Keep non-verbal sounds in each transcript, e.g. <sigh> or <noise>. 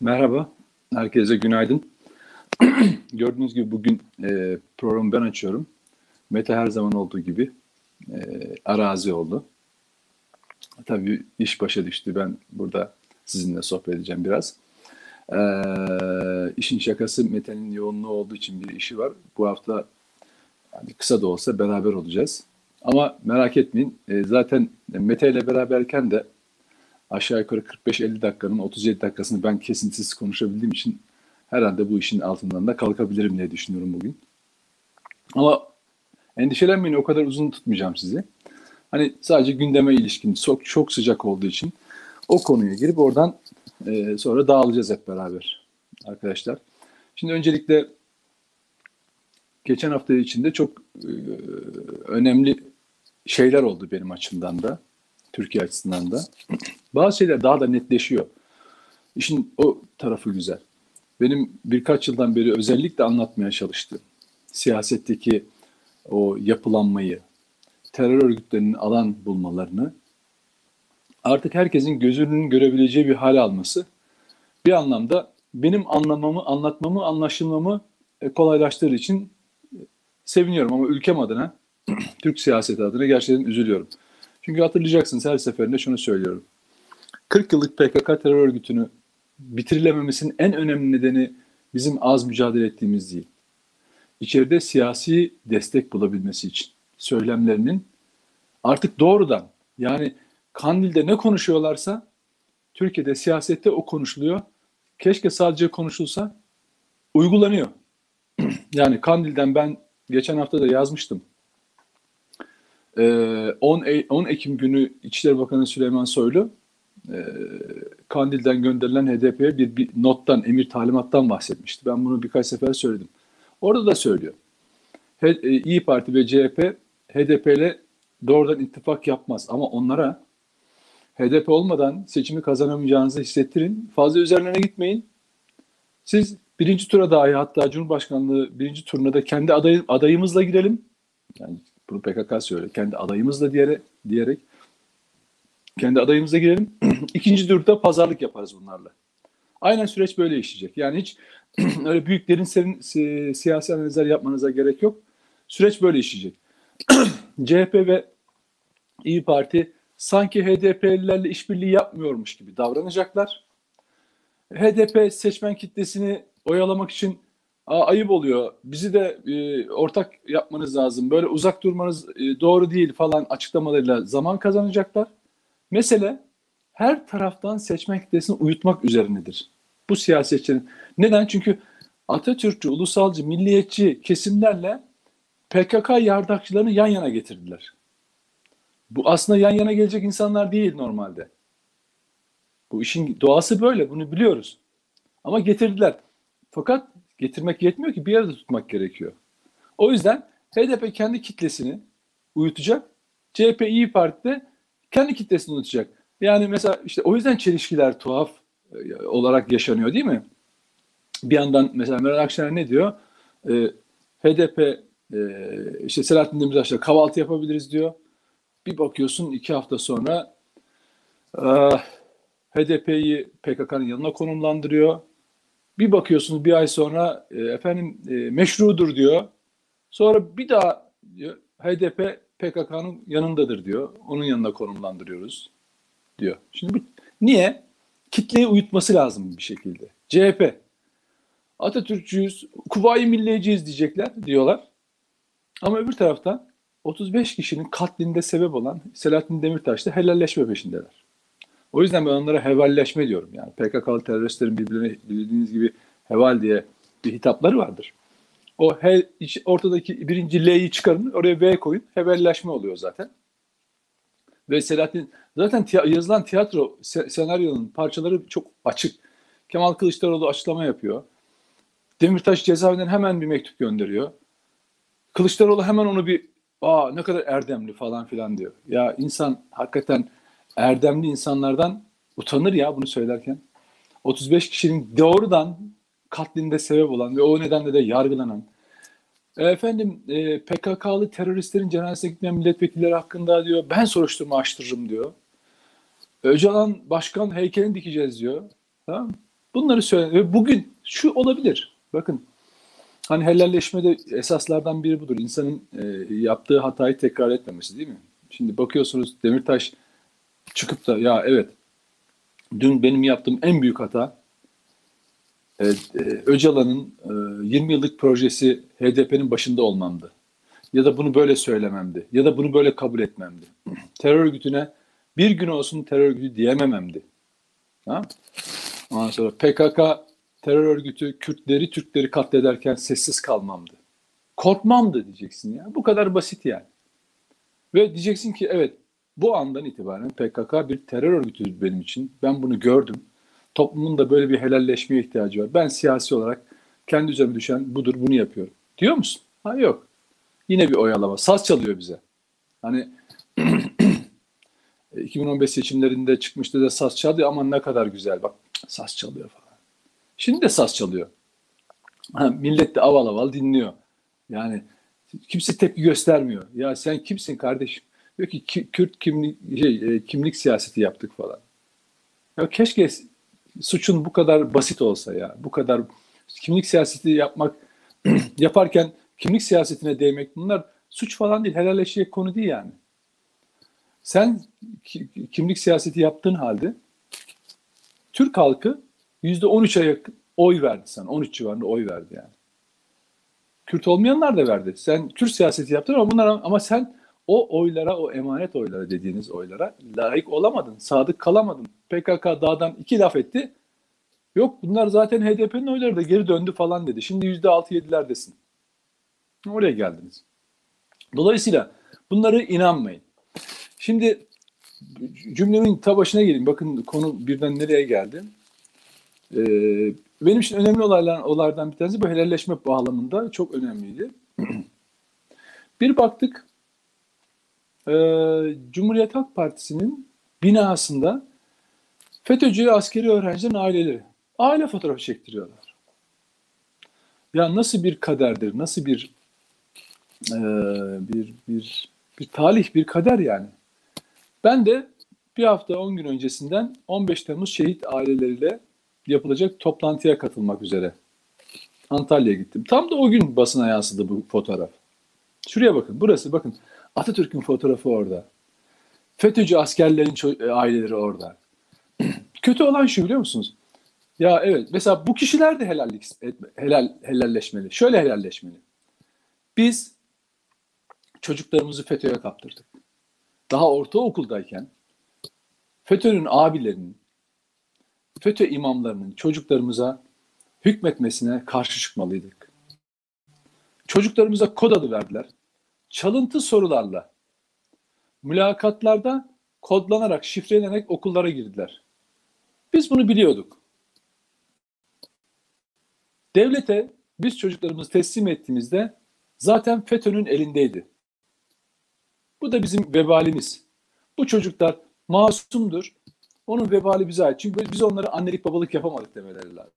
Merhaba, herkese günaydın. <clears throat> Gördüğünüz gibi bugün e, programı ben açıyorum. Mete her zaman olduğu gibi e, arazi oldu. Tabii iş başa düştü. Ben burada sizinle sohbet edeceğim biraz. E, işin şakası Mete'nin yoğunluğu olduğu için bir işi var. Bu hafta yani kısa da olsa beraber olacağız. Ama merak etmeyin. E, zaten Mete ile beraberken de aşağı yukarı 45-50 dakikanın 37 dakikasını ben kesintisiz konuşabildiğim için herhalde bu işin altından da kalkabilirim diye düşünüyorum bugün. Ama endişelenmeyin o kadar uzun tutmayacağım sizi. Hani sadece gündeme ilişkin çok, çok sıcak olduğu için o konuya girip oradan e, sonra dağılacağız hep beraber arkadaşlar. Şimdi öncelikle geçen hafta içinde çok e, önemli şeyler oldu benim açımdan da. Türkiye açısından da. Bazı şeyler daha da netleşiyor. İşin o tarafı güzel. Benim birkaç yıldan beri özellikle anlatmaya çalıştığım siyasetteki o yapılanmayı, terör örgütlerinin alan bulmalarını artık herkesin gözünün görebileceği bir hal alması bir anlamda benim anlamamı, anlatmamı, anlaşılmamı e, kolaylaştırdığı için seviniyorum ama ülkem adına, <clears throat> Türk siyaseti adına gerçekten üzülüyorum. Çünkü hatırlayacaksınız her seferinde şunu söylüyorum. 40 yıllık PKK terör örgütünü bitirilememesinin en önemli nedeni bizim az mücadele ettiğimiz değil. İçeride siyasi destek bulabilmesi için söylemlerinin artık doğrudan yani Kandil'de ne konuşuyorlarsa Türkiye'de siyasette o konuşuluyor. Keşke sadece konuşulsa uygulanıyor. <clears throat> yani Kandil'den ben geçen hafta da yazmıştım. 10, ee, 10 Ekim günü İçişleri Bakanı Süleyman Soylu e, Kandil'den gönderilen HDP'ye bir, bir nottan, emir talimattan bahsetmişti. Ben bunu birkaç sefer söyledim. Orada da söylüyor. E, İyi Parti ve CHP HDP ile doğrudan ittifak yapmaz ama onlara HDP olmadan seçimi kazanamayacağınızı hissettirin. Fazla üzerlerine gitmeyin. Siz birinci tura dahi hatta Cumhurbaşkanlığı birinci turuna da kendi aday, adayımızla girelim. Yani bunu PKK söylüyor. Kendi adayımızla diyerek, diyerek kendi adayımızla girelim. <clears throat> İkinci turda pazarlık yaparız bunlarla. Aynen süreç böyle işleyecek. Yani hiç <clears throat> öyle büyük derin serin, si, siyasi analizler yapmanıza gerek yok. Süreç böyle işleyecek. <clears throat> CHP ve İyi Parti sanki HDP'lilerle işbirliği yapmıyormuş gibi davranacaklar. HDP seçmen kitlesini oyalamak için ayıp oluyor. Bizi de e, ortak yapmanız lazım. Böyle uzak durmanız e, doğru değil falan açıklamalarıyla zaman kazanacaklar. Mesele her taraftan seçmen kitlesini uyutmak üzerinedir. Bu siyasetçinin. Neden? Çünkü Atatürkçü, ulusalcı, milliyetçi kesimlerle PKK yardakçılarını yan yana getirdiler. Bu aslında yan yana gelecek insanlar değil normalde. Bu işin doğası böyle, bunu biliyoruz. Ama getirdiler. Fakat getirmek yetmiyor ki bir yerde tutmak gerekiyor. O yüzden HDP kendi kitlesini uyutacak. CHP İyi Parti de kendi kitlesini uyutacak. Yani mesela işte o yüzden çelişkiler tuhaf e, olarak yaşanıyor değil mi? Bir yandan mesela Meral Akşener ne diyor? E, HDP e, işte Selahattin Demirtaş'la kahvaltı yapabiliriz diyor. Bir bakıyorsun iki hafta sonra e, HDP'yi PKK'nın yanına konumlandırıyor. Bir bakıyorsunuz bir ay sonra e, efendim e, meşrudur diyor. Sonra bir daha diyor, HDP PKK'nın yanındadır diyor. Onun yanına konumlandırıyoruz diyor. Şimdi bu niye? Kitleyi uyutması lazım bir şekilde. CHP Atatürkçüyüz, Kuvayi Milliyeciyiz diyecekler diyorlar. Ama öbür taraftan 35 kişinin katlinde sebep olan Selahattin Demirtaş'ta helalleşme peşindeler. O yüzden ben onlara hevalleşme diyorum. Yani PKK'lı teröristlerin birbirine bildiğiniz gibi heval diye bir hitapları vardır. O he, ortadaki birinci L'yi çıkarın, oraya V koyun. Hevalleşme oluyor zaten. Ve Selahattin zaten yazılan tiyatro se senaryonun parçaları çok açık. Kemal Kılıçdaroğlu açıklama yapıyor. Demirtaş cezaevinden hemen bir mektup gönderiyor. Kılıçdaroğlu hemen onu bir aa ne kadar erdemli falan filan diyor. Ya insan hakikaten erdemli insanlardan utanır ya bunu söylerken. 35 kişinin doğrudan katlinde sebep olan ve o nedenle de yargılanan efendim e, PKK'lı teröristlerin cenazesine gitmeyen milletvekilleri hakkında diyor ben soruşturma açtırırım diyor. Öcalan başkan heykelini dikeceğiz diyor. Tamam Bunları söyle ve bugün şu olabilir. Bakın hani helalleşmede esaslardan biri budur. İnsanın e, yaptığı hatayı tekrar etmemesi değil mi? Şimdi bakıyorsunuz Demirtaş çıkıp da ya evet dün benim yaptığım en büyük hata e, e, Öcalan'ın e, 20 yıllık projesi HDP'nin başında olmamdı. Ya da bunu böyle söylememdi. Ya da bunu böyle kabul etmemdi. Terör örgütüne bir gün olsun terör örgütü diyemememdi. Ha? Ondan sonra PKK terör örgütü Kürtleri, Türkleri katlederken sessiz kalmamdı. Korkmamdı diyeceksin ya. Bu kadar basit yani. Ve diyeceksin ki evet bu andan itibaren PKK bir terör örgütüdür benim için. Ben bunu gördüm. Toplumun da böyle bir helalleşmeye ihtiyacı var. Ben siyasi olarak kendi üzerime düşen budur bunu yapıyorum. Diyor musun? Ha yok. Yine bir oyalama. Saz çalıyor bize. Hani <clears throat> 2015 seçimlerinde çıkmıştı da saz çalıyor ama ne kadar güzel bak saz çalıyor falan. Şimdi de saz çalıyor. Ha, millet de aval aval dinliyor. Yani kimse tepki göstermiyor. Ya sen kimsin kardeşim? Diyor ki Kürt kimlik şey, e, kimlik siyaseti yaptık falan. Ya keşke suçun bu kadar basit olsa ya. Bu kadar kimlik siyaseti yapmak <clears throat> yaparken kimlik siyasetine değmek bunlar suç falan değil. Helalleşecek konu değil yani. Sen kimlik siyaseti yaptığın halde Türk halkı yüzde 13'e yakın oy verdi sen. 13 civarında oy verdi yani. Kürt olmayanlar da verdi. Sen Kürt siyaseti yaptın ama bunlar ama sen o oylara, o emanet oylara dediğiniz oylara layık olamadın. Sadık kalamadın. PKK dağdan iki laf etti. Yok bunlar zaten HDP'nin oyları da geri döndü falan dedi. Şimdi yüzde altı yedilerdesin. Oraya geldiniz. Dolayısıyla bunları inanmayın. Şimdi cümlemin ta başına geleyim. Bakın konu birden nereye geldi. Ee, benim için önemli olaylar, olaylardan bir tanesi bu helalleşme bağlamında çok önemliydi. <clears throat> bir baktık e, Cumhuriyet Halk Partisi'nin binasında FETÖ'cü askeri öğrencilerin aileleri aile fotoğrafı çektiriyorlar. Ya nasıl bir kaderdir, nasıl bir e, bir bir bir talih, bir kader yani. Ben de bir hafta 10 gün öncesinden 15 Temmuz şehit aileleriyle yapılacak toplantıya katılmak üzere Antalya'ya gittim. Tam da o gün basına yansıdı bu fotoğraf. Şuraya bakın. Burası bakın. Atatürk'ün fotoğrafı orada. FETÖ'cü askerlerin aileleri orada. <clears throat> Kötü olan şu biliyor musunuz? Ya evet mesela bu kişiler de helallik, helal, helalleşmeli. Şöyle helalleşmeli. Biz çocuklarımızı FETÖ'ye kaptırdık daha ortaokuldayken FETÖ'nün abilerinin, FETÖ imamlarının çocuklarımıza hükmetmesine karşı çıkmalıydık. Çocuklarımıza kod adı verdiler. Çalıntı sorularla, mülakatlarda kodlanarak, şifrelenerek okullara girdiler. Biz bunu biliyorduk. Devlete biz çocuklarımızı teslim ettiğimizde zaten FETÖ'nün elindeydi. Bu da bizim vebalimiz. Bu çocuklar masumdur. Onun vebali bize ait. Çünkü biz onlara annelik babalık yapamadık demeleri lazım.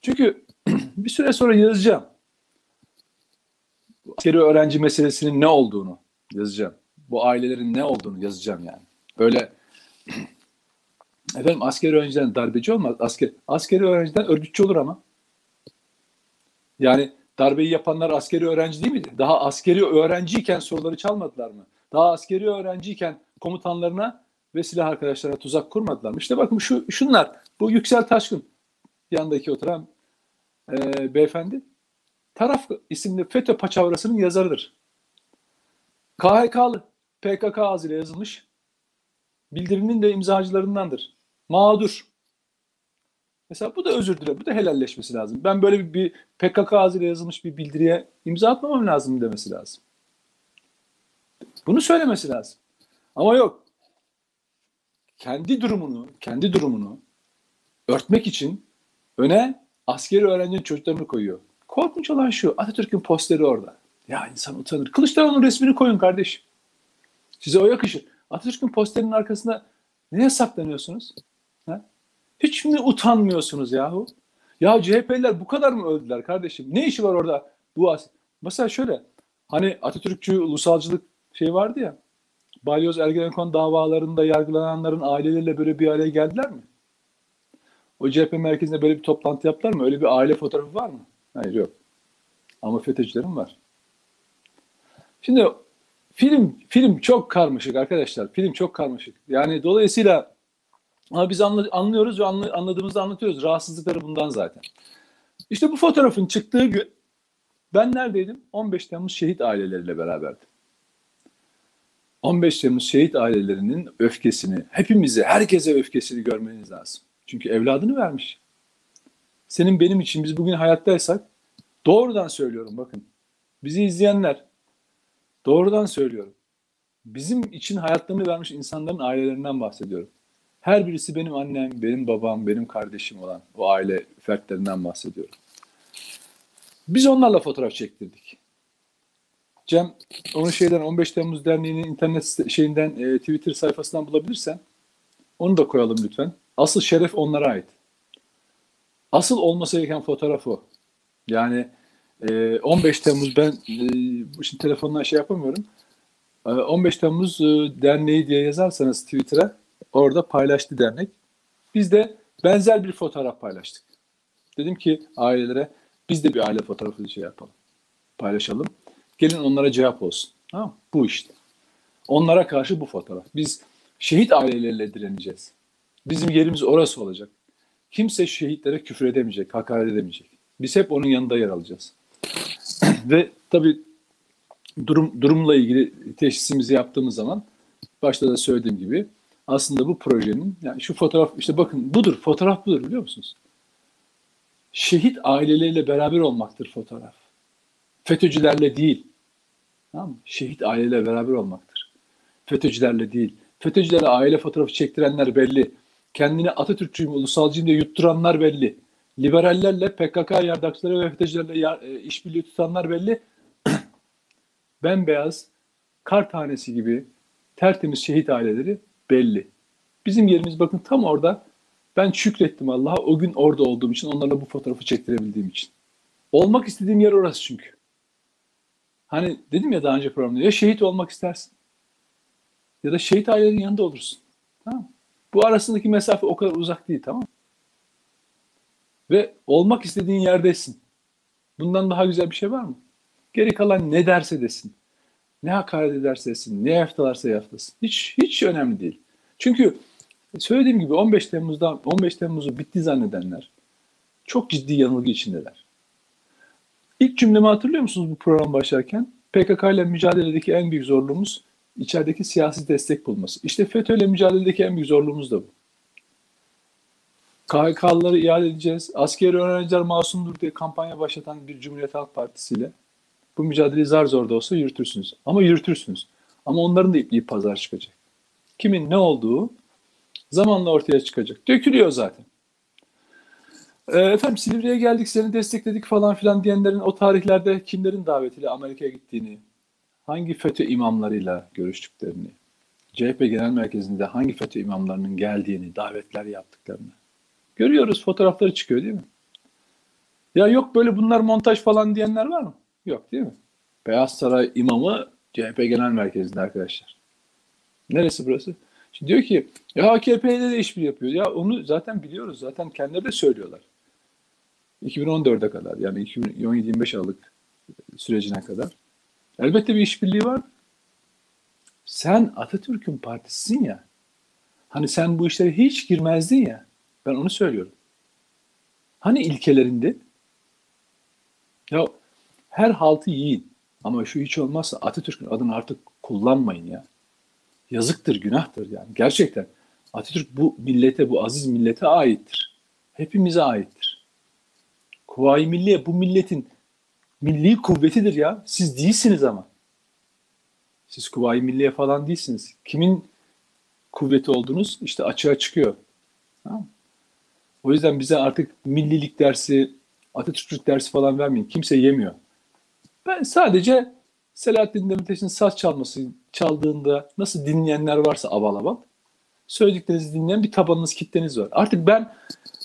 Çünkü <clears throat> bir süre sonra yazacağım. Askeri öğrenci meselesinin ne olduğunu yazacağım. Bu ailelerin ne olduğunu yazacağım yani. Böyle <clears throat> efendim askeri öğrenciden darbeci olmaz. Asker, askeri öğrenciden örgütçü olur ama. Yani darbeyi yapanlar askeri öğrenci değil miydi? Daha askeri öğrenciyken soruları çalmadılar mı? Daha askeri öğrenciyken komutanlarına ve silah arkadaşlarına tuzak kurmadılar mı? İşte bakın şu şunlar. Bu Yüksel Taşkın yandaki oturan e, beyefendi. Taraf isimli FETÖ paçavrasının yazarıdır. KHK'lı PKK ağzıyla yazılmış. Bildirinin de imzacılarındandır. Mağdur. Mesela bu da özür dile, bu da helalleşmesi lazım. Ben böyle bir, PKK ağzıyla yazılmış bir bildiriye imza atmamam lazım demesi lazım. Bunu söylemesi lazım. Ama yok. Kendi durumunu, kendi durumunu örtmek için öne askeri öğrencinin çocuklarını koyuyor. Korkunç olan şu, Atatürk'ün posteri orada. Ya insan utanır. Kılıçdaroğlu'nun resmini koyun kardeşim. Size o yakışır. Atatürk'ün posterinin arkasında neye saklanıyorsunuz? Ha? Hiç mi utanmıyorsunuz yahu? Ya CHP'liler bu kadar mı öldüler kardeşim? Ne işi var orada? Bu as Mesela şöyle hani Atatürkçü ulusalcılık şey vardı ya. Balyoz Ergenekon davalarında yargılananların aileleriyle böyle bir araya geldiler mi? O CHP merkezinde böyle bir toplantı yaptılar mı? Öyle bir aile fotoğrafı var mı? Hayır yok. Ama FETÖ'cülerin var. Şimdi film film çok karmaşık arkadaşlar. Film çok karmaşık. Yani dolayısıyla ama biz anlıyoruz ve anladığımızda anlatıyoruz. Rahatsızlıkları bundan zaten. İşte bu fotoğrafın çıktığı gün ben neredeydim? 15 Temmuz şehit aileleriyle beraberdim. 15 Temmuz şehit ailelerinin öfkesini, hepimize, herkese öfkesini görmeniz lazım. Çünkü evladını vermiş. Senin benim için biz bugün hayattaysak doğrudan söylüyorum bakın. Bizi izleyenler doğrudan söylüyorum. Bizim için hayatlarını vermiş insanların ailelerinden bahsediyorum. Her birisi benim annem, benim babam, benim kardeşim olan o aile fertlerinden bahsediyorum. Biz onlarla fotoğraf çektirdik. Cem onu şeyden 15 Temmuz Derneği'nin internet şeyinden e, Twitter sayfasından bulabilirsen onu da koyalım lütfen. Asıl şeref onlara ait. Asıl olması gereken fotoğraf o. Yani e, 15 Temmuz ben e, şimdi telefondan şey yapamıyorum. E, 15 Temmuz e, Derneği diye yazarsanız Twitter'a orada paylaştı dernek. Biz de benzer bir fotoğraf paylaştık. Dedim ki ailelere biz de bir aile fotoğrafı şey yapalım. Paylaşalım. Gelin onlara cevap olsun. Tamam Bu işte. Onlara karşı bu fotoğraf. Biz şehit aileleriyle direneceğiz. Bizim yerimiz orası olacak. Kimse şehitlere küfür edemeyecek, hakaret edemeyecek. Biz hep onun yanında yer alacağız. <clears throat> Ve tabii durum durumla ilgili teşhisimizi yaptığımız zaman başta da söylediğim gibi aslında bu projenin yani şu fotoğraf işte bakın budur fotoğraf budur biliyor musunuz? Şehit aileleriyle beraber olmaktır fotoğraf. FETÖ'cülerle değil. Tamam mı? Şehit aileyle beraber olmaktır. FETÖ'cülerle değil. FETÖ'cülere aile fotoğrafı çektirenler belli. Kendini Atatürkçüyüm, ulusalcıyım diye yutturanlar belli. Liberallerle, PKK yardakçıları ve FETÖ'cülerle e, işbirliği tutanlar belli. <clears throat> Bembeyaz, kar tanesi gibi tertemiz şehit aileleri belli. Bizim yerimiz bakın tam orada. Ben şükrettim Allah'a o gün orada olduğum için, onlarla bu fotoğrafı çektirebildiğim için. Olmak istediğim yer orası çünkü. Hani dedim ya daha önce programda ya şehit olmak istersin ya da şehit ailelerin yanında olursun. Tamam Bu arasındaki mesafe o kadar uzak değil tamam Ve olmak istediğin yerdesin. Bundan daha güzel bir şey var mı? Geri kalan ne derse desin. Ne hakaret ederse desin. Ne yaftalarsa yaftasın. Hiç, hiç önemli değil. Çünkü söylediğim gibi 15 Temmuz'dan 15 Temmuz'u bitti zannedenler çok ciddi yanılgı içindeler. İlk cümlemi hatırlıyor musunuz bu program başlarken? PKK ile mücadeledeki en büyük zorluğumuz içerideki siyasi destek bulması. İşte FETÖ ile mücadeledeki en büyük zorluğumuz da bu. KHK'lıları iade edeceğiz. Askeri öğrenciler masumdur diye kampanya başlatan bir Cumhuriyet Halk Partisi ile bu mücadeleyi zar zor da olsa yürütürsünüz. Ama yürütürsünüz. Ama onların da ipliği pazar çıkacak. Kimin ne olduğu zamanla ortaya çıkacak. Dökülüyor zaten. E, efendim Silivri'ye geldik seni destekledik falan filan diyenlerin o tarihlerde kimlerin davetiyle Amerika'ya gittiğini, hangi FETÖ imamlarıyla görüştüklerini, CHP Genel Merkezi'nde hangi FETÖ imamlarının geldiğini, davetler yaptıklarını görüyoruz. Fotoğrafları çıkıyor değil mi? Ya yok böyle bunlar montaj falan diyenler var mı? Yok değil mi? Beyaz Saray imamı CHP Genel Merkezi'nde arkadaşlar. Neresi burası? Şimdi diyor ki ya AKP'de de işbirliği yapıyor. Ya onu zaten biliyoruz. Zaten kendileri de söylüyorlar. 2014'e kadar yani 2017-25 Aralık sürecine kadar. Elbette bir işbirliği var. Sen Atatürk'ün partisisin ya. Hani sen bu işlere hiç girmezdin ya. Ben onu söylüyorum. Hani ilkelerinde? Ya her haltı yiyin. Ama şu hiç olmazsa Atatürk'ün adını artık kullanmayın ya. Yazıktır, günahtır yani. Gerçekten Atatürk bu millete, bu aziz millete aittir. Hepimize aittir. Kuvayi Milliye bu milletin milli kuvvetidir ya. Siz değilsiniz ama. Siz Kuvayi Milliye falan değilsiniz. Kimin kuvveti oldunuz işte açığa çıkıyor. Tamam. O yüzden bize artık millilik dersi, Atatürkçülük dersi falan vermeyin. Kimse yemiyor. Ben sadece Selahattin Demirtaş'ın saç çalması çaldığında nasıl dinleyenler varsa aval aval söylediklerinizi dinleyen bir tabanınız, kitleniz var. Artık ben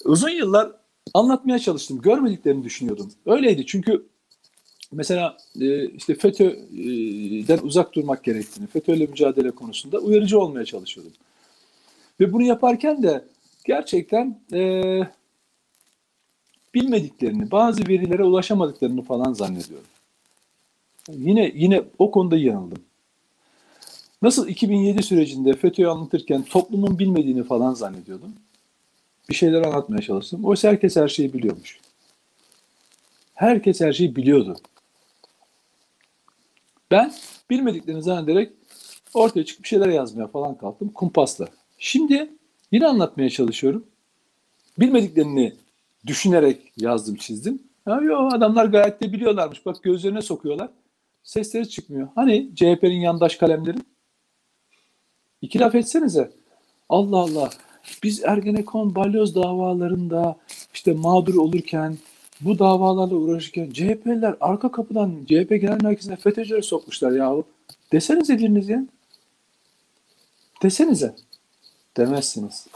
uzun yıllar anlatmaya çalıştım. Görmediklerini düşünüyordum. Öyleydi çünkü mesela e, işte FETÖ'den uzak durmak gerektiğini, FETÖ'yle mücadele konusunda uyarıcı olmaya çalışıyordum. Ve bunu yaparken de gerçekten e, bilmediklerini, bazı verilere ulaşamadıklarını falan zannediyorum. Yine yine o konuda yanıldım. Nasıl 2007 sürecinde FETÖ'yü anlatırken toplumun bilmediğini falan zannediyordum. Bir şeyler anlatmaya çalıştım. Oysa herkes her şeyi biliyormuş. Herkes her şeyi biliyordu. Ben bilmediklerini zannederek ortaya çıkıp bir şeyler yazmaya falan kalktım kumpasla. Şimdi yine anlatmaya çalışıyorum. Bilmediklerini düşünerek yazdım çizdim. Ya, yo, adamlar gayet de biliyorlarmış. Bak gözlerine sokuyorlar. Sesleri çıkmıyor. Hani CHP'nin yandaş kalemleri? İki laf etsenize. Allah Allah. Biz Ergenekon balyoz davalarında işte mağdur olurken bu davalarla uğraşırken CHP'liler arka kapıdan CHP Genel Merkezi'ne FETÖ'cüleri sokmuşlar yahu. Desenize biriniz ya. Desenize. Demezsiniz.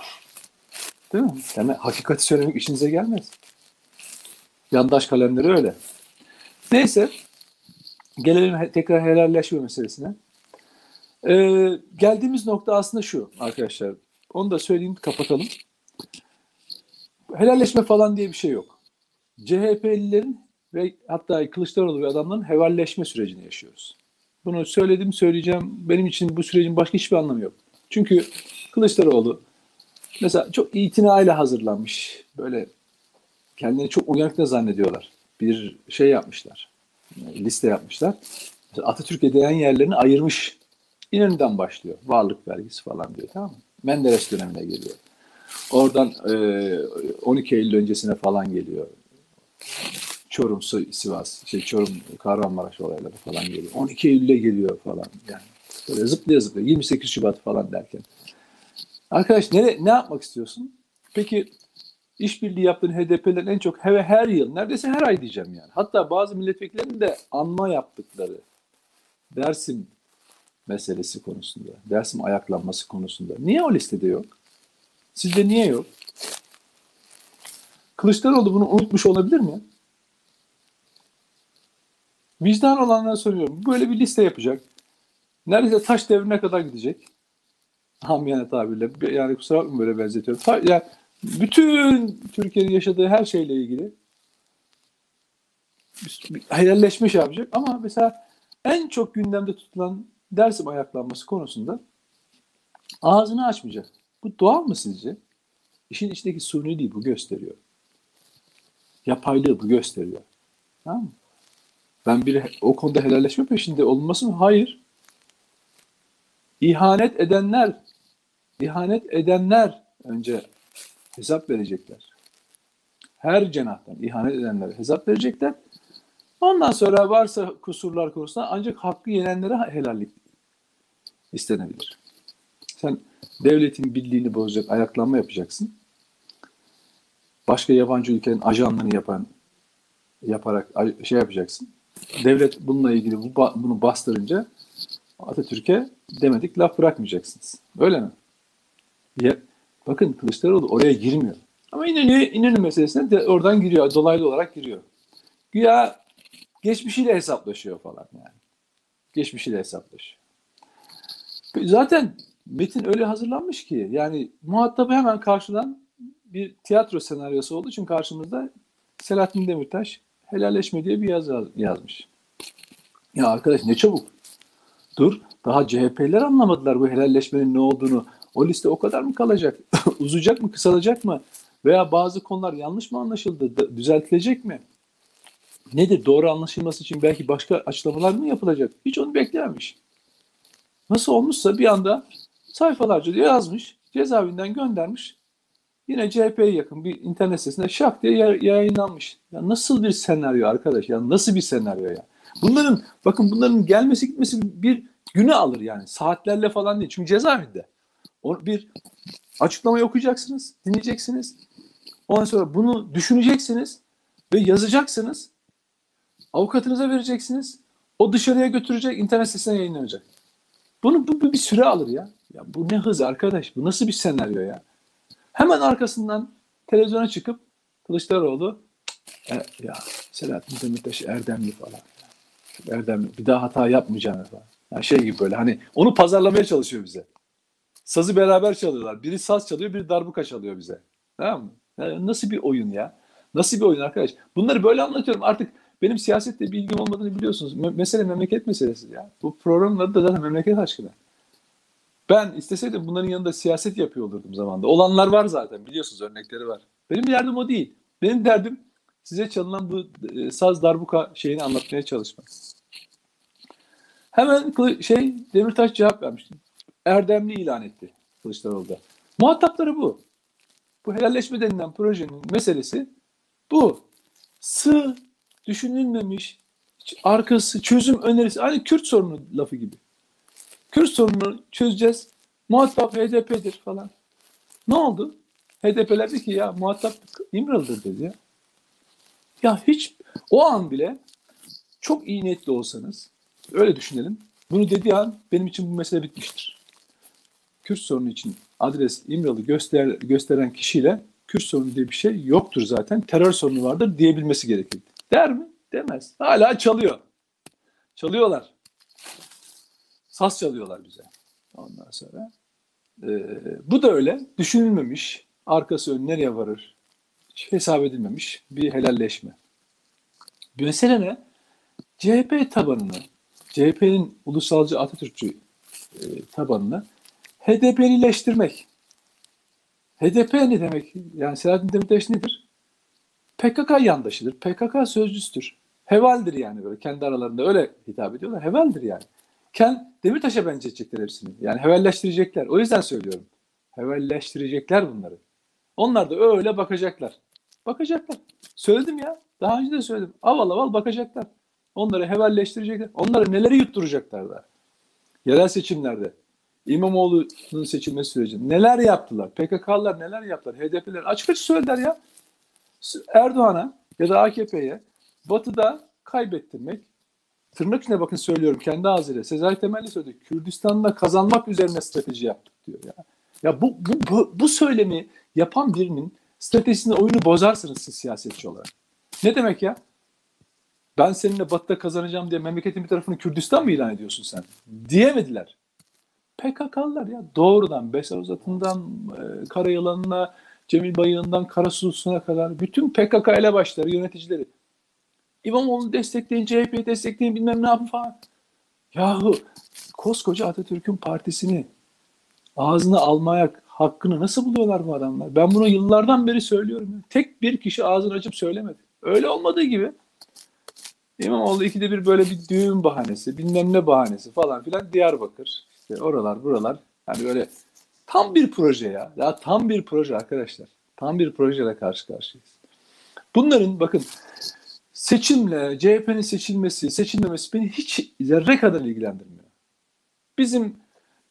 Değil mi? Deme, hakikati söylemek işinize gelmez. Yandaş kalemleri öyle. Neyse. Gelelim tekrar helalleşme meselesine. Ee, geldiğimiz nokta aslında şu arkadaşlar. Onu da söyleyeyim kapatalım. Helalleşme falan diye bir şey yok. CHP'lilerin ve hatta Kılıçdaroğlu ve adamların hevalleşme sürecini yaşıyoruz. Bunu söyledim söyleyeceğim. Benim için bu sürecin başka hiçbir anlamı yok. Çünkü Kılıçdaroğlu mesela çok itinayla hazırlanmış. Böyle kendini çok uyanık zannediyorlar. Bir şey yapmışlar. Liste yapmışlar. Atatürk'e değen yerlerini ayırmış. İnönü'den başlıyor. Varlık vergisi falan diyor tamam mı? Menderes dönemine geliyor. Oradan e, 12 Eylül öncesine falan geliyor. Çorum, Sivas, şey Çorum, Kahramanmaraş olayları falan geliyor. 12 Eylül'e geliyor falan yani. Böyle zıplaya zıplaya 28 Şubat falan derken. Arkadaş ne, ne yapmak istiyorsun? Peki işbirliği yaptığın HDP'lerin en çok ve her yıl, neredeyse her ay diyeceğim yani. Hatta bazı milletvekillerinin de anma yaptıkları Dersim meselesi konusunda, Dersim ayaklanması konusunda. Niye o listede yok? Sizce niye yok? Kılıçdaroğlu bunu unutmuş olabilir mi? Vicdan olanlara soruyorum. Böyle bir liste yapacak. Neredeyse taş devrine kadar gidecek. Hamiyane tabirle. Yani kusura bakmayın böyle benzetiyorum. Ta, yani bütün Türkiye'nin yaşadığı her şeyle ilgili helalleşmiş yapacak. Ama mesela en çok gündemde tutulan Dersim ayaklanması konusunda ağzını açmayacak. Bu doğal mı sizce? İşin içindeki suniliği bu gösteriyor. Yapaylığı bu gösteriyor. Tamam mı? Ben bir o konuda helalleşme peşinde olunması mı? Hayır. İhanet edenler, ihanet edenler önce hesap verecekler. Her cenahtan ihanet edenlere hesap verecekler. Ondan sonra varsa kusurlar konusunda ancak hakkı yenenlere helallik istenebilir. Sen devletin birliğini bozacak ayaklanma yapacaksın. Başka yabancı ülkenin ajanlığını yapan yaparak şey yapacaksın. Devlet bununla ilgili bu, bunu bastırınca Atatürk'e demedik laf bırakmayacaksınız. Öyle mi? Ya, bakın Kılıçdaroğlu oraya girmiyor. Ama İnönü, İnönü meselesine de oradan giriyor. Dolaylı olarak giriyor. Güya geçmişiyle hesaplaşıyor falan yani. Geçmişiyle hesaplaşıyor. Zaten metin öyle hazırlanmış ki yani muhatabı hemen karşıdan bir tiyatro senaryosu olduğu için karşımızda Selahattin Demirtaş helalleşme diye bir yazı yazmış. Ya arkadaş ne çabuk. Dur daha CHP'ler anlamadılar bu helalleşmenin ne olduğunu. O liste o kadar mı kalacak? <laughs> Uzayacak mı? Kısalacak mı? Veya bazı konular yanlış mı anlaşıldı? Düzeltilecek mi? Nedir? Doğru anlaşılması için belki başka açıklamalar mı yapılacak? Hiç onu beklememiş. Nasıl olmuşsa bir anda sayfalarca diye yazmış. Cezaevinden göndermiş. Yine CHP'ye yakın bir internet sitesinde şak diye yayınlanmış. Ya nasıl bir senaryo arkadaş ya nasıl bir senaryo ya. Bunların bakın bunların gelmesi gitmesi bir günü alır yani saatlerle falan değil. Çünkü cezaevinde. Bir açıklamayı okuyacaksınız, dinleyeceksiniz. Ondan sonra bunu düşüneceksiniz ve yazacaksınız. Avukatınıza vereceksiniz. O dışarıya götürecek, internet sitesine yayınlanacak. Bunu bu, bu bir süre alır ya. Ya bu ne hız arkadaş? Bu nasıl bir senaryo ya? Hemen arkasından televizyona çıkıp Kılıçdaroğlu e, ya Selahattin Demirtaş Erdemli falan. Erdemli bir daha hata yapmayacağını falan. Yani şey gibi böyle hani onu pazarlamaya çalışıyor bize. Sazı beraber çalıyorlar. Biri saz çalıyor, biri darbuka çalıyor bize. Tamam mı? Yani nasıl bir oyun ya? Nasıl bir oyun arkadaş? Bunları böyle anlatıyorum. Artık benim siyasette bilgim olmadığını biliyorsunuz. Me- mesele memleket meselesi ya. Bu programın adı da zaten memleket aşkına. Ben isteseydim bunların yanında siyaset yapıyor olurdum zamanda. Olanlar var zaten biliyorsunuz örnekleri var. Benim derdim o değil. Benim derdim size çalınan bu e, saz darbuka şeyini anlatmaya çalışmak. Hemen şey Demirtaş cevap vermişti. Erdemli ilan etti Kılıçdaroğlu'da. Muhatapları bu. Bu helalleşme denilen projenin meselesi bu. Sığ, düşünülmemiş, arkası, çözüm önerisi. Aynı Kürt sorunu lafı gibi. Kürt sorununu çözeceğiz. Muhatap HDP'dir falan. Ne oldu? HDP'ler dedi ki ya muhatap İmralı'dır dedi ya. Ya hiç o an bile çok iyi niyetli olsanız öyle düşünelim. Bunu dediği an benim için bu mesele bitmiştir. Kürt sorunu için adres İmralı göster, gösteren kişiyle Kürt sorunu diye bir şey yoktur zaten. Terör sorunu vardır diyebilmesi gerekirdi. Der mi? Demez. Hala çalıyor. Çalıyorlar. Saz çalıyorlar bize. Ondan sonra. Ee, bu da öyle. Düşünülmemiş. Arkası ön nereye varır? Hiç hesap edilmemiş bir helalleşme. Bir mesele ne? CHP tabanını, CHP'nin ulusalcı Atatürkçü e, tabanını HDP'lileştirmek. HDP ne demek? Yani Selahattin Demirtaş nedir? PKK yandaşıdır. PKK sözcüsüdür. Hevaldir yani böyle kendi aralarında öyle hitap ediyorlar. Hevaldir yani. Ken Demirtaş'a benzetecekler hepsini. Yani hevalleştirecekler. O yüzden söylüyorum. Hevalleştirecekler bunları. Onlar da öyle bakacaklar. Bakacaklar. Söyledim ya. Daha önce de söyledim. Aval aval bakacaklar. Onları hevalleştirecekler. Onları neleri yutturacaklar da. Yerel seçimlerde İmamoğlu'nun seçilmesi süreci neler yaptılar? PKK'lılar neler yaptılar? HDP'ler açık açık söylediler ya. Erdoğan'a ya da AKP'ye Batı'da kaybettirmek tırnak içine bakın söylüyorum kendi ağzıyla. Sezai Temelli söyledi. Kürdistan'da kazanmak üzerine strateji yaptık diyor ya. Ya bu, bu, bu, bu söylemi yapan birinin stratejisinde oyunu bozarsınız siz siyasetçi olarak. Ne demek ya? Ben seninle Batı'da kazanacağım diye memleketin bir tarafını Kürdistan mı ilan ediyorsun sen? Diyemediler. PKK'lılar ya doğrudan Beser Uzat'ından e, Karayılan'ına, Cemil Bayık'ından Karasusu'na kadar bütün PKK ile başları yöneticileri. İmamoğlu'nu destekleyin, CHP'yi destekleyin bilmem ne yapın falan. Yahu koskoca Atatürk'ün partisini ağzına almaya hakkını nasıl buluyorlar bu adamlar? Ben bunu yıllardan beri söylüyorum. Tek bir kişi ağzını açıp söylemedi. Öyle olmadığı gibi İmamoğlu ikide bir böyle bir düğün bahanesi, bilmem ne bahanesi falan filan Diyarbakır, işte oralar buralar. Yani böyle tam bir proje ya. Ya tam bir proje arkadaşlar. Tam bir projeyle karşı karşıyayız. Bunların bakın seçimle, CHP'nin seçilmesi, seçilmemesi beni hiç zerre kadar ilgilendirmiyor. Bizim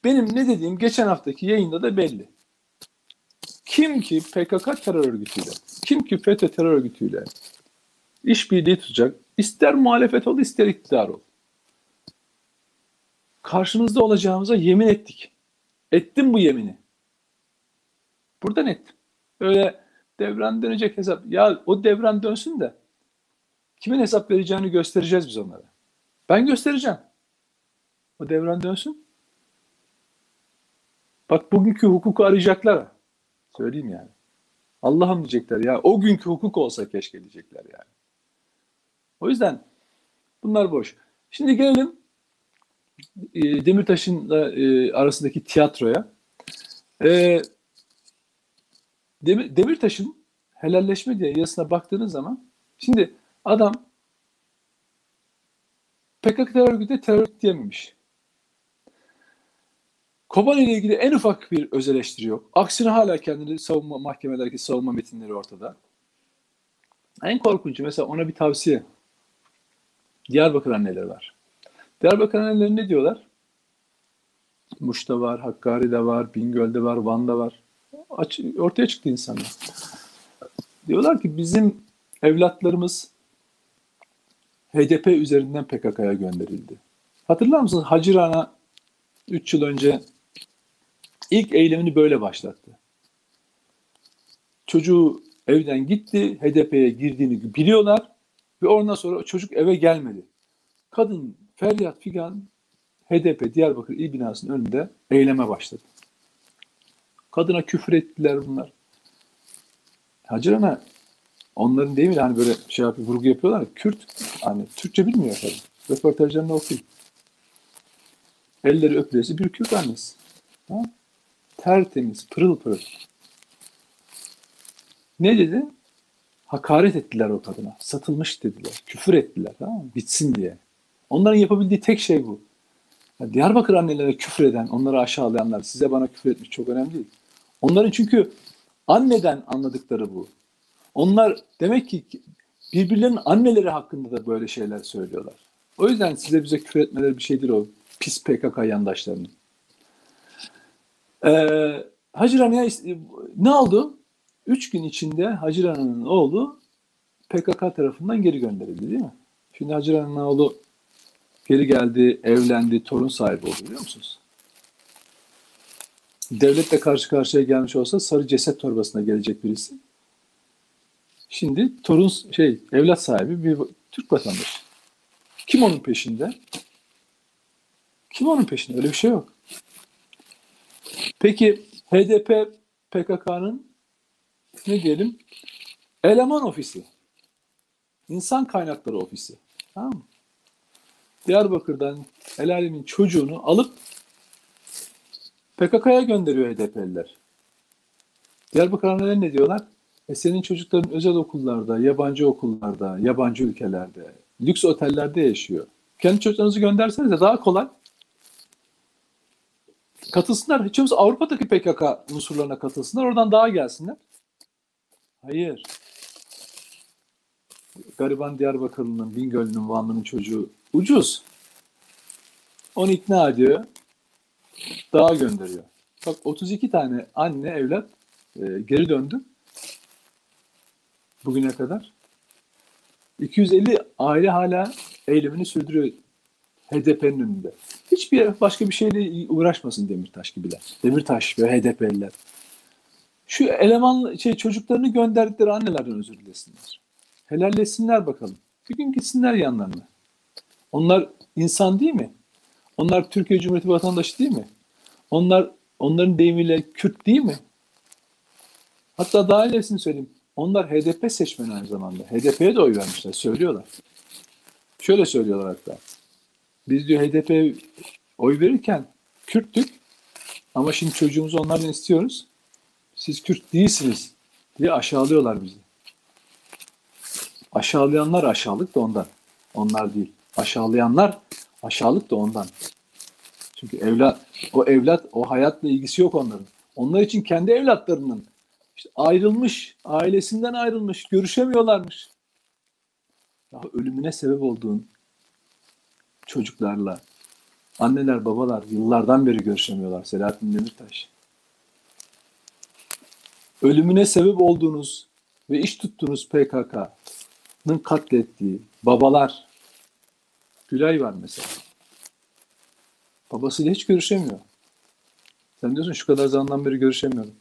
benim ne dediğim geçen haftaki yayında da belli. Kim ki PKK terör örgütüyle, kim ki FETÖ terör örgütüyle işbirliği tutacak, ister muhalefet ol, ister iktidar ol. Karşınızda olacağımıza yemin ettik. Ettim bu yemini. Buradan ettim. Öyle devran dönecek hesap. Ya o devran dönsün de kimin hesap vereceğini göstereceğiz biz onlara. Ben göstereceğim. O devran dönsün. Bak bugünkü hukuku arayacaklar. Söyleyeyim yani. Allah'ım diyecekler ya. O günkü hukuk olsa keşke diyecekler yani. O yüzden bunlar boş. Şimdi gelelim e, Demirtaş'ın e, arasındaki tiyatroya. E, Demir, Demirtaş'ın helalleşme diye yazısına baktığınız zaman şimdi adam PKK terör örgütü terör diyememiş. Kobani ile ilgili en ufak bir öz yok. Aksine hala kendini savunma mahkemelerdeki savunma metinleri ortada. En korkuncu mesela ona bir tavsiye. Diyarbakır anneleri var. Diyarbakır anneleri ne diyorlar? Muş'ta var, Hakkari'de var, Bingöl'de var, Van'da var. Aç, ortaya çıktı insanlar. Diyorlar ki bizim evlatlarımız HDP üzerinden PKK'ya gönderildi. Hatırlar mısınız? Haciran'a 3 yıl önce ilk eylemini böyle başlattı. Çocuğu evden gitti, HDP'ye girdiğini biliyorlar ve ondan sonra çocuk eve gelmedi. Kadın feryat figan HDP Diyarbakır İl binasının önünde eyleme başladı. Kadına küfür ettiler bunlar. Haciran'a Onların değil mi hani böyle şey yapıyor, vurgu yapıyorlar. Kürt hani Türkçe bilmiyor tabii. Röportajlarını okuyun. Elleri öpülesi bir Kürt annesi. Ha? Tertemiz, pırıl pırıl. Ne dedi? Hakaret ettiler o kadına. Satılmış dediler. Küfür ettiler. Tamam mı? Bitsin diye. Onların yapabildiği tek şey bu. Yani Diyarbakır annelere küfür eden, onları aşağılayanlar, size bana küfür etmiş çok önemli değil. Onların çünkü anneden anladıkları bu. Onlar demek ki birbirlerinin anneleri hakkında da böyle şeyler söylüyorlar. O yüzden size bize küfür etmeleri bir şeydir o pis PKK yandaşlarının. Ee, Hacı Rani'ye ne oldu? Üç gün içinde Hacı Rani'nin oğlu PKK tarafından geri gönderildi değil mi? Şimdi Hacı Rani'nin oğlu geri geldi, evlendi, torun sahibi oldu biliyor musunuz? Devletle karşı karşıya gelmiş olsa sarı ceset torbasına gelecek birisi. Şimdi torun şey evlat sahibi bir Türk vatandaşı. Kim onun peşinde? Kim onun peşinde? Öyle bir şey yok. Peki HDP PKK'nın ne diyelim? Eleman ofisi. İnsan kaynakları ofisi. Tamam mı? Diyarbakır'dan El Alemin çocuğunu alıp PKK'ya gönderiyor HDP'liler. Diyarbakır anneler ne diyorlar? E senin çocukların özel okullarda, yabancı okullarda, yabancı ülkelerde, lüks otellerde yaşıyor. Kendi çocuklarınızı gönderseniz de daha kolay. Katılsınlar. Hiç olmazsa Avrupa'daki PKK unsurlarına katılsınlar. Oradan daha gelsinler. Hayır. Gariban Diyarbakırlı'nın, Bingöl'ünün, Vanlı'nın çocuğu ucuz. Onu ikna ediyor. Daha gönderiyor. Bak 32 tane anne evlat e, geri döndü. Bugüne kadar. 250 aile hala eylemini sürdürüyor HDP'nin önünde. Hiçbir başka bir şeyle uğraşmasın Demirtaş gibiler. Demirtaş ve HDP'liler. Şu eleman şey çocuklarını gönderdikleri annelerden özür dilesinler. Helallesinler bakalım. Bir gün gitsinler yanlarına. Onlar insan değil mi? Onlar Türkiye Cumhuriyeti vatandaşı değil mi? Onlar onların deyimiyle Kürt değil mi? Hatta daha ilerisini söyleyeyim. Onlar HDP seçmeni aynı zamanda. HDP'ye de oy vermişler. Söylüyorlar. Şöyle söylüyorlar hatta. Biz diyor HDP'ye oy verirken Kürttük ama şimdi çocuğumuzu onlardan istiyoruz. Siz Kürt değilsiniz diye aşağılıyorlar bizi. Aşağılayanlar aşağılık da ondan. Onlar değil. Aşağılayanlar aşağılık da ondan. Çünkü evlat, o evlat, o hayatla ilgisi yok onların. Onlar için kendi evlatlarının işte ayrılmış, ailesinden ayrılmış, görüşemiyorlarmış. Daha ölümüne sebep olduğun çocuklarla anneler, babalar yıllardan beri görüşemiyorlar Selahattin Demirtaş. Ölümüne sebep olduğunuz ve iş tuttuğunuz PKK'nın katlettiği babalar Gülay var mesela. Babasıyla hiç görüşemiyor. Sen diyorsun şu kadar zamandan beri görüşemiyorum.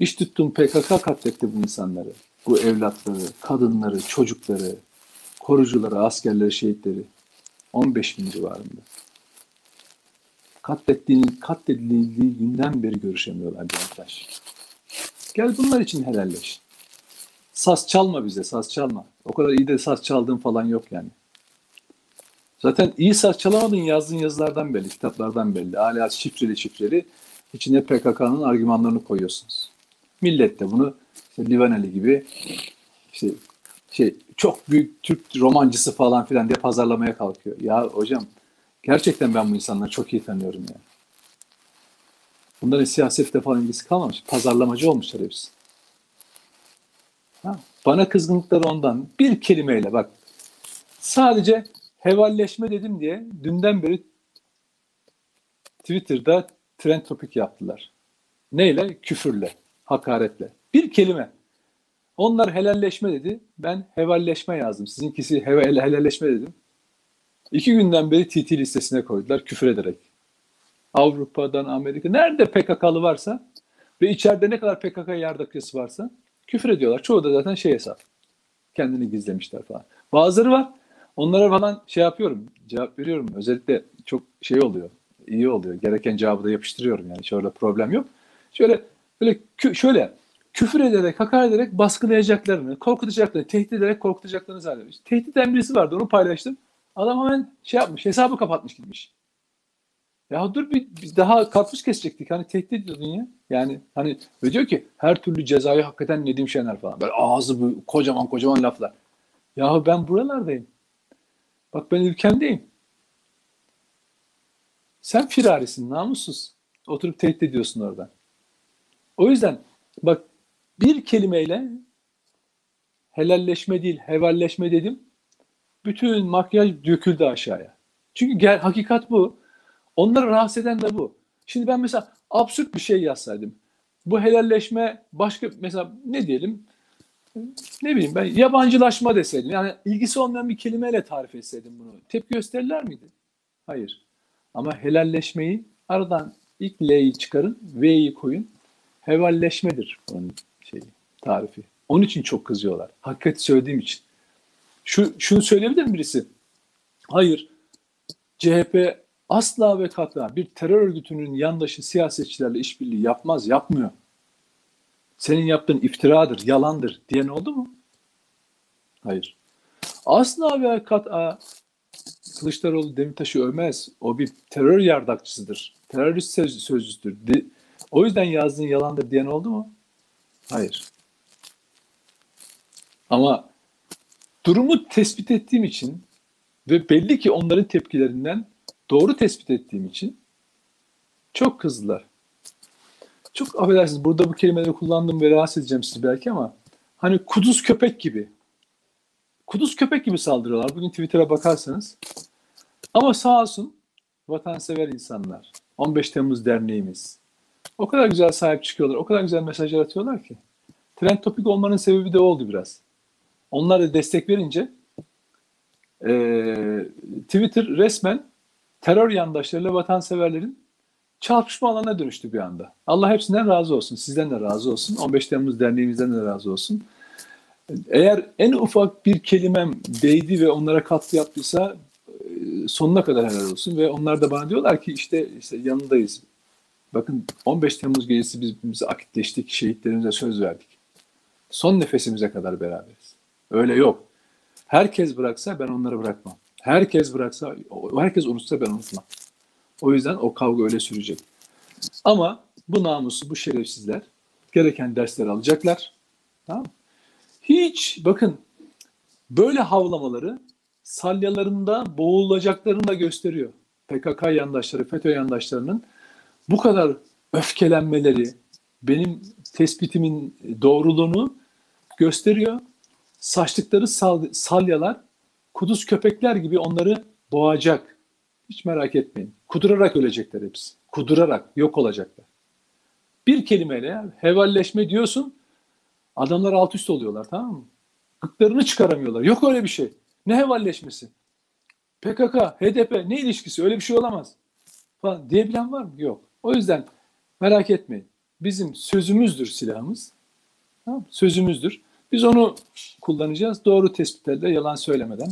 İş tuttuğum PKK katletti bu insanları. Bu evlatları, kadınları, çocukları, korucuları, askerleri, şehitleri. 15 bin civarında. Katlettiğini, katledildiği günden beri görüşemiyorlar arkadaş. Gel bunlar için helalleş. Saz çalma bize, saz çalma. O kadar iyi de saz çaldığın falan yok yani. Zaten iyi saz çalamadın yazdığın yazılardan belli, kitaplardan belli. Hala şifreli şifreli içine PKK'nın argümanlarını koyuyorsunuz. Millet de bunu işte Livaneli gibi işte şey çok büyük Türk romancısı falan filan diye pazarlamaya kalkıyor. Ya hocam gerçekten ben bu insanları çok iyi tanıyorum ya. Bunların siyasette falan ilgisi kalmamış. Pazarlamacı olmuşlar hepsi. Ha, bana kızgınlıkları ondan. Bir kelimeyle bak. Sadece hevalleşme dedim diye dünden beri Twitter'da trend topik yaptılar. Neyle? Küfürle, hakaretle. Bir kelime. Onlar helalleşme dedi. Ben hevalleşme yazdım. Sizinkisi heval, helalleşme dedim. İki günden beri TT listesine koydular küfür ederek. Avrupa'dan Amerika nerede PKK'lı varsa ve içeride ne kadar PKK yardakçısı varsa küfür ediyorlar. Çoğu da zaten şey hesap. Kendini gizlemişler falan. Bazıları var. Onlara falan şey yapıyorum. Cevap veriyorum. Özellikle çok şey oluyor. iyi oluyor. Gereken cevabı da yapıştırıyorum yani. Şöyle problem yok. Şöyle böyle şöyle küfür ederek, hakaret ederek baskılayacaklarını, korkutacaklarını, tehdit ederek korkutacaklarını zannediyor. Tehdit eden birisi vardı onu paylaştım. Adam hemen şey yapmış, hesabı kapatmış gitmiş. Ya dur bir, bir daha karpuz kesecektik. Hani tehdit ediyordun ya. Yani hani ve diyor ki her türlü cezayı hakikaten Nedim Şener falan. Böyle ağzı bu kocaman kocaman laflar. Yahu ben buralardayım. Bak ben ülkemdeyim. Sen firarisin, namussuz. Oturup tehdit ediyorsun orada. O yüzden bak bir kelimeyle helalleşme değil, hevalleşme dedim. Bütün makyaj döküldü aşağıya. Çünkü gel, hakikat bu. Onları rahatsız eden de bu. Şimdi ben mesela absürt bir şey yazsaydım. Bu helalleşme başka mesela ne diyelim ne bileyim ben yabancılaşma deseydim. Yani ilgisi olmayan bir kelimeyle tarif etseydim bunu. Tepki gösterirler miydi? Hayır. Ama helalleşmeyi aradan ilk L'yi çıkarın, V'yi koyun. Hevalleşmedir onun şeyi, tarifi. Onun için çok kızıyorlar. Hakikati söylediğim için. Şu, şunu söyleyebilir mi birisi? Hayır. CHP asla ve katla bir terör örgütünün yandaşı siyasetçilerle işbirliği yapmaz, yapmıyor. Senin yaptığın iftiradır, yalandır diyen oldu mu? Hayır. Asla ve kat'a Kılıçdaroğlu Demirtaş'ı övmez. O bir terör yardakçısıdır. Terörist söz, sözcüsüdür. O yüzden yazdığın yalandır diyen oldu mu? Hayır. Ama durumu tespit ettiğim için ve belli ki onların tepkilerinden doğru tespit ettiğim için çok kızdılar. Çok affedersiniz burada bu kelimeleri kullandım ve rahatsız edeceğim sizi belki ama hani kuduz köpek gibi kuduz köpek gibi saldırıyorlar. Bugün Twitter'a bakarsanız. Ama sağ olsun vatansever insanlar. 15 Temmuz Derneğimiz. O kadar güzel sahip çıkıyorlar. O kadar güzel mesajlar atıyorlar ki. Trend topik olmanın sebebi de oldu biraz. Onlar da destek verince e, Twitter resmen terör yandaşlarıyla vatanseverlerin çarpışma alanına dönüştü bir anda. Allah hepsinden razı olsun. Sizden de razı olsun. 15 Temmuz Derneğimizden de razı olsun. Eğer en ufak bir kelimem değdi ve onlara katkı yaptıysa e, sonuna kadar helal olsun ve onlar da bana diyorlar ki işte, işte yanındayız. Bakın 15 Temmuz gecesi biz birbirimize akitleştik, şehitlerimize söz verdik. Son nefesimize kadar beraberiz. Öyle yok. Herkes bıraksa ben onları bırakmam. Herkes bıraksa, herkes unutsa ben unutmam. O yüzden o kavga öyle sürecek. Ama bu namusu, bu şerefsizler gereken dersleri alacaklar. Tamam Hiç bakın böyle havlamaları salyalarında boğulacaklarını da gösteriyor. PKK yandaşları, FETÖ yandaşlarının bu kadar öfkelenmeleri benim tespitimin doğruluğunu gösteriyor. Saçtıkları sal, salyalar kuduz köpekler gibi onları boğacak. Hiç merak etmeyin. Kudurarak ölecekler hepsi. Kudurarak yok olacaklar. Bir kelimeyle hevalleşme diyorsun adamlar alt üst oluyorlar tamam mı? Gıklarını çıkaramıyorlar. Yok öyle bir şey. Ne hevalleşmesi? PKK, HDP ne ilişkisi? Öyle bir şey olamaz. Falan diyebilen var mı? Yok. O yüzden merak etmeyin. Bizim sözümüzdür silahımız. Tamam Sözümüzdür. Biz onu kullanacağız. Doğru tespitlerde yalan söylemeden.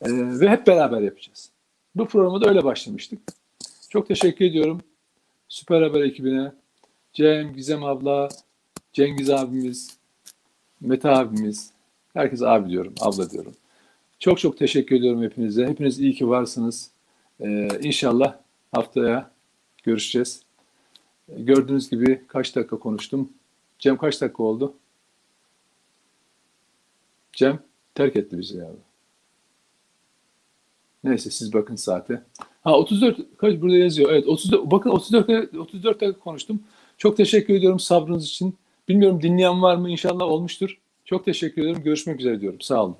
Ee, ve hep beraber yapacağız. Bu programı da öyle başlamıştık. Çok teşekkür ediyorum. Süper Haber ekibine. Cem, Gizem abla, Cengiz abimiz, Mete abimiz. Herkese abi diyorum, abla diyorum. Çok çok teşekkür ediyorum hepinize. Hepiniz iyi ki varsınız. Ee, inşallah haftaya görüşeceğiz. Gördüğünüz gibi kaç dakika konuştum. Cem kaç dakika oldu? Cem terk etti bizi ya. Neyse siz bakın saate. Ha 34 kaç burada yazıyor. Evet 34 bakın 34 34 dakika konuştum. Çok teşekkür ediyorum sabrınız için. Bilmiyorum dinleyen var mı? İnşallah olmuştur. Çok teşekkür ederim. Görüşmek üzere diyorum. Sağ olun.